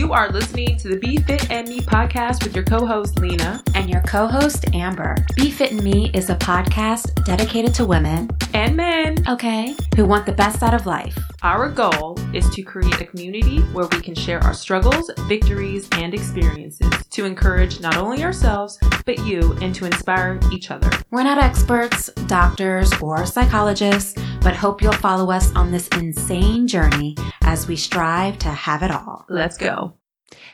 You are listening to the Be Fit and Me podcast with your co host, Lena. And your co host, Amber. Be Fit and Me is a podcast dedicated to women and men, okay, who want the best out of life. Our goal is to create a community where we can share our struggles, victories, and experiences to encourage not only ourselves, but you, and to inspire each other. We're not experts, doctors, or psychologists, but hope you'll follow us on this insane journey as we strive to have it all. Let's go.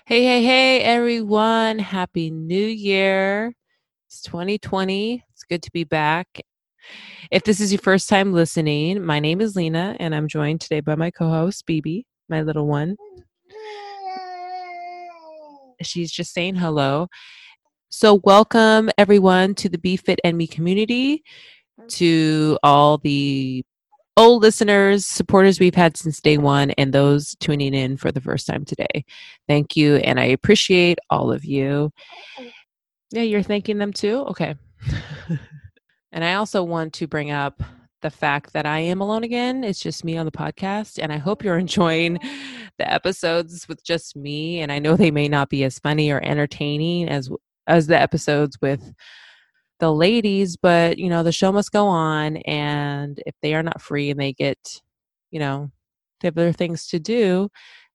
Hey, hey, hey, everyone. Happy New Year. It's 2020. It's good to be back. If this is your first time listening, my name is Lena, and I'm joined today by my co host, Bibi, my little one. She's just saying hello. So, welcome everyone to the Be Fit and Me community, to all the old listeners, supporters we've had since day one, and those tuning in for the first time today. Thank you, and I appreciate all of you. Yeah, you're thanking them too? Okay. and I also want to bring up the fact that I am alone again. It's just me on the podcast, and I hope you're enjoying the episodes with just me. And I know they may not be as funny or entertaining as as the episodes with the ladies, but you know, the show must go on. And if they are not free and they get, you know, they have other things to do,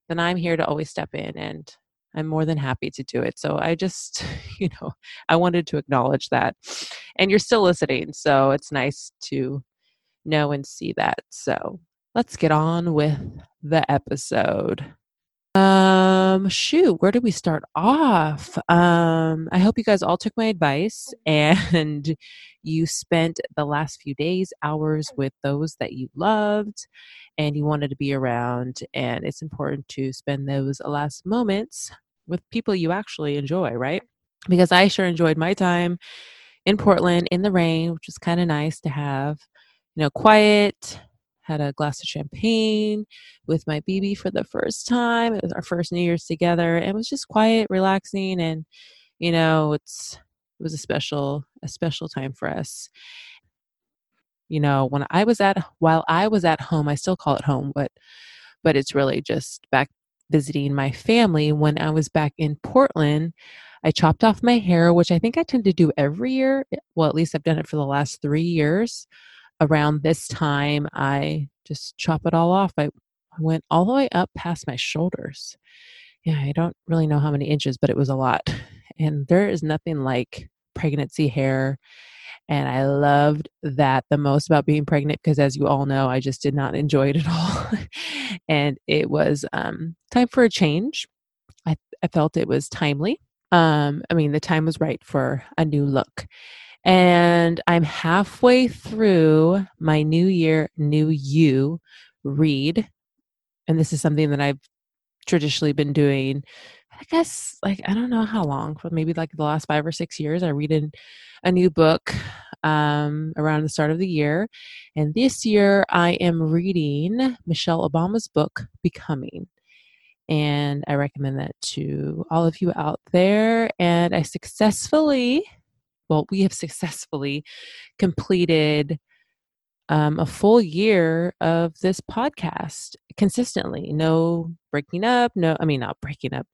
then I'm here to always step in and I'm more than happy to do it. So I just, you know, I wanted to acknowledge that. And you're still listening. So it's nice to know and see that. So let's get on with the episode. Uh, Um, shoot, where did we start off? Um, I hope you guys all took my advice and you spent the last few days, hours with those that you loved and you wanted to be around. And it's important to spend those last moments with people you actually enjoy, right? Because I sure enjoyed my time in Portland in the rain, which was kind of nice to have, you know, quiet, had a glass of champagne with my BB for the first time. It was our first New Year's together. It was just quiet, relaxing, and you know, it's it was a special a special time for us. You know, when I was at while I was at home, I still call it home, but but it's really just back visiting my family. When I was back in Portland, I chopped off my hair, which I think I tend to do every year. Eh, well, at least I've done it for the last three years around this time, I just chop it all off. I, I went all the way up past my shoulders. Yeah, I don't really know how many inches, but it was a lot. And there is nothing like pregnancy hair. And I loved that the most about being pregnant because, as you all know, I just did not enjoy it at all. and it was um, time for a change. I, I felt it was timely. Um, I mean, the time was right for a new look. And I'm halfway through my New Year, New You read. And this is something that I've traditionally been doing, I guess, like, I don't know how long, but maybe like the last five or six years. I read in a new book um, around the start of the year. And this year I am reading Michelle Obama's book, Becoming. And I recommend that to all of you out there. And I successfully well, we have successfully completed um, a full year of this podcast consistently. No breaking up. No, I mean, not breaking up.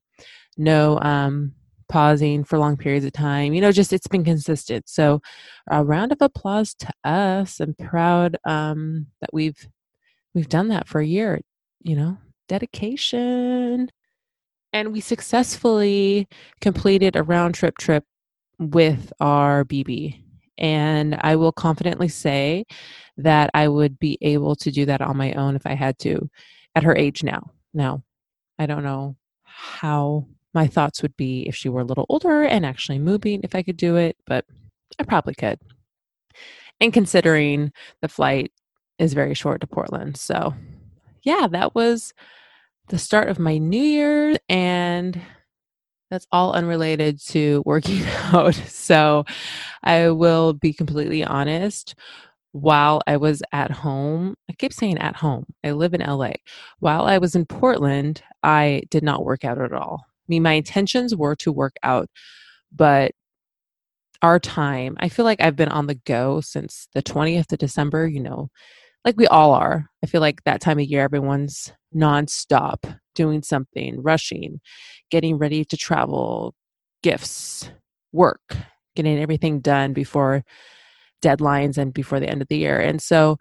No um, pausing for long periods of time. You know, just it's been consistent. So, a round of applause to us. I'm proud um, that we've we've done that for a year. You know, dedication. And we successfully completed a round trip trip with our BB. And I will confidently say that I would be able to do that on my own if I had to at her age now. Now, I don't know how my thoughts would be if she were a little older and actually moving, if I could do it, but I probably could. And considering the flight is very short to Portland. So, yeah, that was the start of my new year. And that's all unrelated to working out. So I will be completely honest. While I was at home, I keep saying at home, I live in LA. While I was in Portland, I did not work out at all. I mean, my intentions were to work out, but our time, I feel like I've been on the go since the 20th of December, you know, like we all are. I feel like that time of year, everyone's nonstop doing something, rushing, getting ready to travel, gifts, work, getting everything done before deadlines and before the end of the year. And so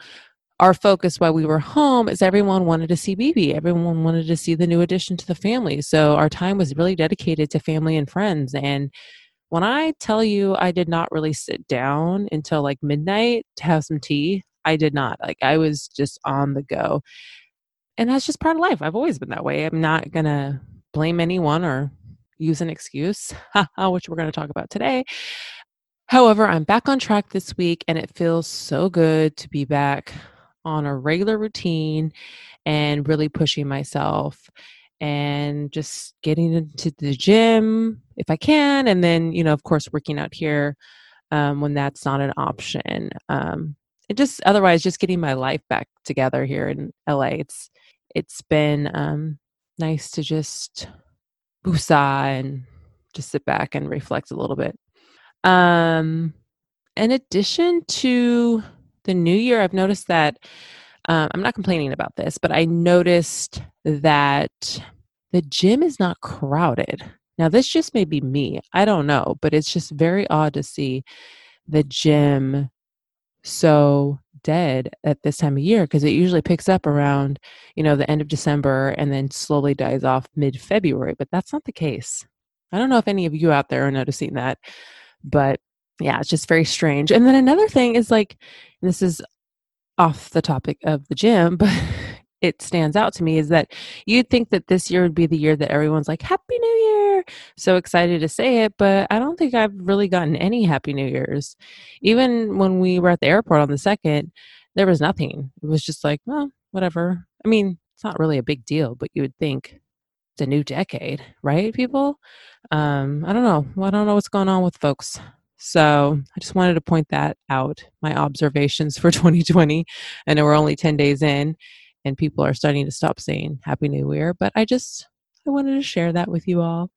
our focus while we were home is everyone wanted to see BB. Everyone wanted to see the new addition to the family. So our time was really dedicated to family and friends. And when I tell you I did not really sit down until like midnight to have some tea, I did not. Like I was just on the go. And that's just part of life. I've always been that way. I'm not going to blame anyone or use an excuse, which we're going to talk about today. However, I'm back on track this week and it feels so good to be back on a regular routine and really pushing myself and just getting into the gym if I can. And then, you know, of course, working out here um, when that's not an option. Um, and just otherwise, just getting my life back together here in LA. It's it's been um, nice to just woosah and just sit back and reflect a little bit. Um, in addition to the new year, I've noticed that um, I'm not complaining about this, but I noticed that the gym is not crowded. Now, this just may be me. I don't know, but it's just very odd to see the gym so dead at this time of year because it usually picks up around, you know, the end of December and then slowly dies off mid February, but that's not the case. I don't know if any of you out there are noticing that, but yeah, it's just very strange. And then another thing is like, this is off the topic of the gym, but it stands out to me is that you'd think that this year would be the year that everyone's like, Happy New Year! So excited to say it, but I don't think I've really gotten any Happy New Year's. Even when we were at the airport on the second, there was nothing. It was just like, well, whatever. I mean, it's not really a big deal, but you would think it's a new decade, right, people? Um, I don't know. I don't know what's going on with folks. So I just wanted to point that out, my observations for 2020. I know we're only 10 days in and people are starting to stop saying Happy New Year, but I just I wanted to share that with you all.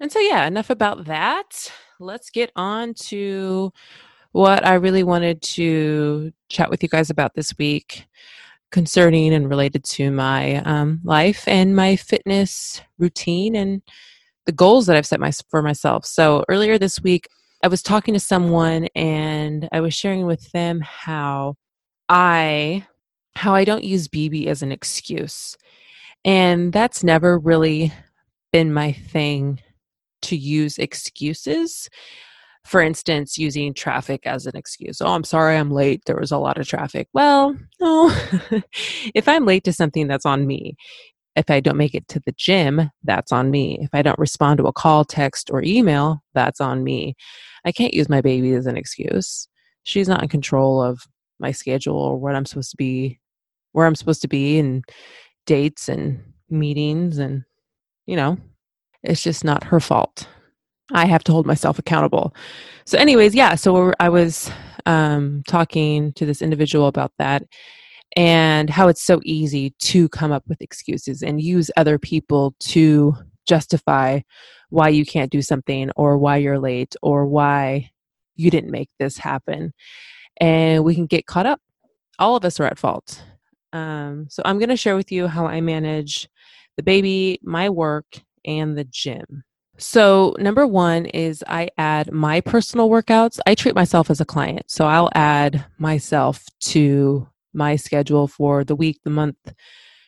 And so yeah, enough about that. Let's get on to what I really wanted to chat with you guys about this week concerning and related to my um, life and my fitness routine and the goals that I've set my, for myself. So earlier this week, I was talking to someone and I was sharing with them how I how I don't use BB as an excuse. And that's never really been my thing to use excuses. For instance, using traffic as an excuse. Oh, I'm sorry I'm late. There was a lot of traffic. Well, no. if I'm late to something, that's on me. If I don't make it to the gym, that's on me. If I don't respond to a call, text, or email, that's on me. I can't use my baby as an excuse. She's not in control of my schedule or what I'm supposed to be, where I'm supposed to be, and dates and meetings. And, you know, it's just not her fault. I have to hold myself accountable. So, anyways, yeah, so I was um, talking to this individual about that and how it's so easy to come up with excuses and use other people to justify why you can't do something or why you're late or why you didn't make this happen. And we can get caught up. All of us are at fault. Um, so I'm going to share with you how I manage the baby, my work, and the gym. So, number one is I add my personal workouts. I treat myself as a client. So, I'll add myself to my schedule for the week, the month,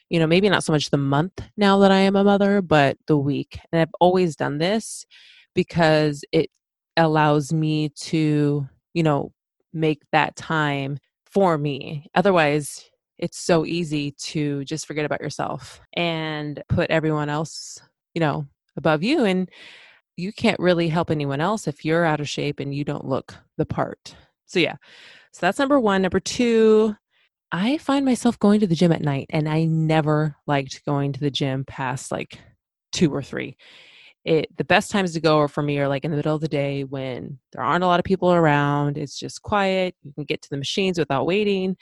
you know, maybe not so much the month now that I am a mother, but the week. And I've always done this because it allows me to, you know, make that time for me. Otherwise, it's so easy to just forget about yourself and put everyone else, you know, above you. And you can't really help anyone else if you're out of shape and you don't look the part. So, yeah. So that's number one. Number two, I find myself going to the gym at night, and I never liked going to the gym past like two or three. It the best times to go for me are like in the middle of the day when there aren't a lot of people around. It's just quiet. You can get to the machines without waiting.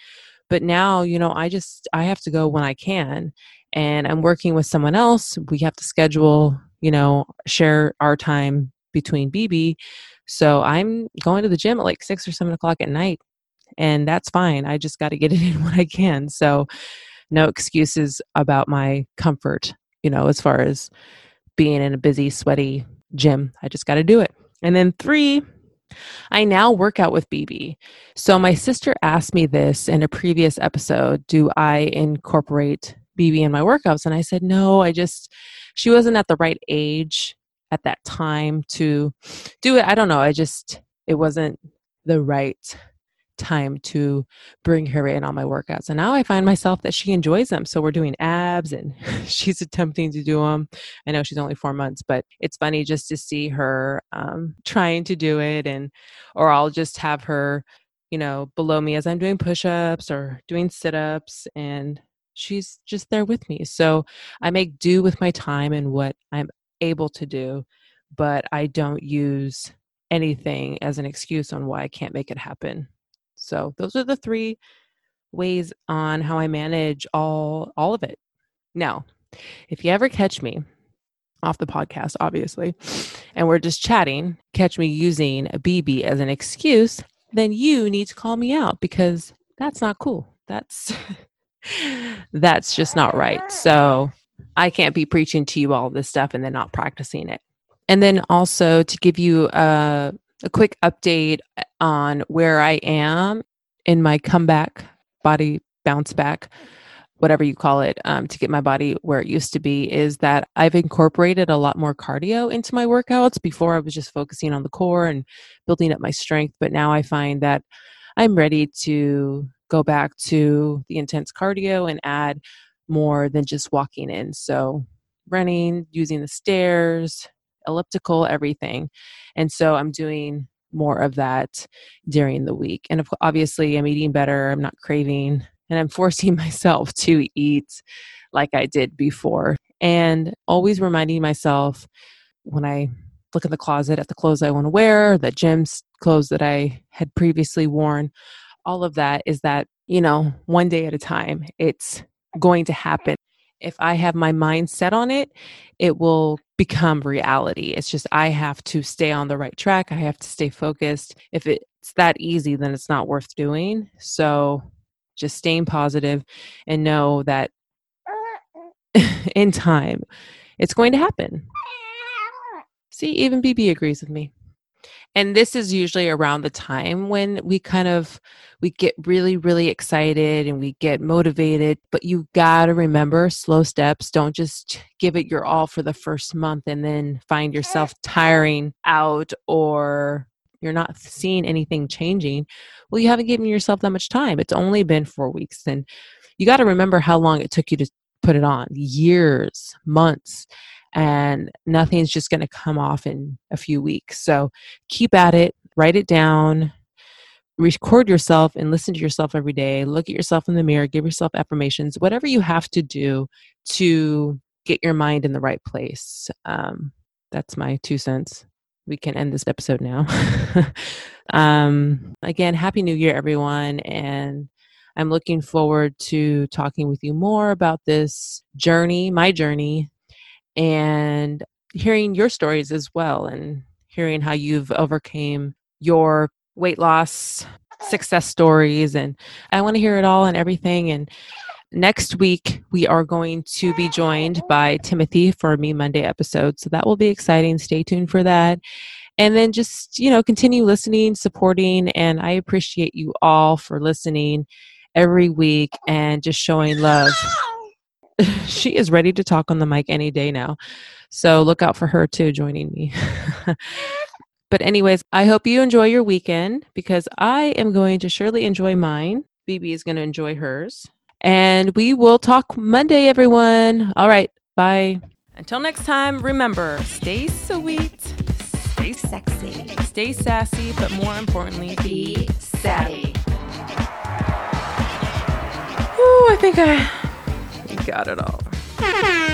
But now, you know, I just I have to go when I can, and I'm working with someone else. We have to schedule, you know, share our time between BB. So I'm going to the gym at like six or seven o'clock at night and that's fine. I just got to get it in when I can. So, no excuses about my comfort you know, as far as being in a busy, sweaty gym. I just got to do it. And then three, I now work out with BB. So my sister asked me this in a previous episode Do I incorporate BB in my workouts? And I said, No, I just, she wasn't at the right age at that time to do it. I don't know. I just, it wasn't the right time to bring her in on my workouts. And now I find myself that she enjoys them. So we're doing abs and she's attempting to do them. I know she's only four months, but it's funny just to see her um, trying to do it. And, or I'll just have her, you know, below me as I'm doing push ups or doing sit ups. And she's just there with me. So I make do with my time and what I'm able to do, but I don't use anything as an excuse on why I can't make it happen. So those are the three ways on how I manage all all of it. Now, if you ever catch me off the podcast, obviously, and we're just chatting, catch me using a BB as an excuse, then you need to call me out because that's not cool. That's that's just not right. So I can't be preaching to you all this stuff and then not practicing it. And then also to give you a, a quick update on where I am in my comeback, body bounce back, whatever you call it, um, to get my body where it used to be, is that I've incorporated a lot more cardio into my workouts. Before I was just focusing on the core and building up my strength, but now I find that I'm ready to go back to the intense cardio and add more than just walking in. So, running, using the stairs, elliptical, everything. And so I'm doing more of that during the week. And obviously, I'm eating better, I'm not craving, and I'm forcing myself to eat like I did before. And always reminding myself when I look in the closet at the clothes I want to wear, the gym clothes that I had previously worn, all of that is that, you know, one day at a time, it's going to happen. If I have my mind set on it, it will become reality. It's just I have to stay on the right track. I have to stay focused. If it's that easy, then it's not worth doing. So just staying positive and know that in time it's going to happen. See, even BB agrees with me and this is usually around the time when we kind of we get really really excited and we get motivated but you got to remember slow steps don't just give it your all for the first month and then find yourself tiring out or you're not seeing anything changing. Well you haven't given yourself that much time. It's only been 4 weeks and you got to remember how long it took you to put it on. Years months and nothing's just going to come off in a few weeks. So keep at it, write it down, record yourself and listen to yourself every day. Look at yourself in the mirror, give yourself affirmations, whatever you have to do to get your mind in the right place. Um, that's my two cents. We can end this episode now. um, again, Happy New Year, everyone. And I'm looking forward to talking with you more about this journey, my journey and hearing your stories as well and hearing how you've overcame your weight loss success stories and I want to hear it all and everything and next week we are going to be joined by Timothy for Me Monday episode so that will be exciting stay tuned for that. And then just you know continue listening supporting and I appreciate you all for listening every week and just showing love she is ready to talk on the mic any day now. So look out for her too joining me. but, anyways, I hope you enjoy your weekend because I am going to surely enjoy mine. BB is going to enjoy hers. And we will talk Monday, everyone. All right. Bye. Until next time, remember stay sweet, stay sexy, stay sassy, but more importantly, be savvy. Ooh, I think I got it all.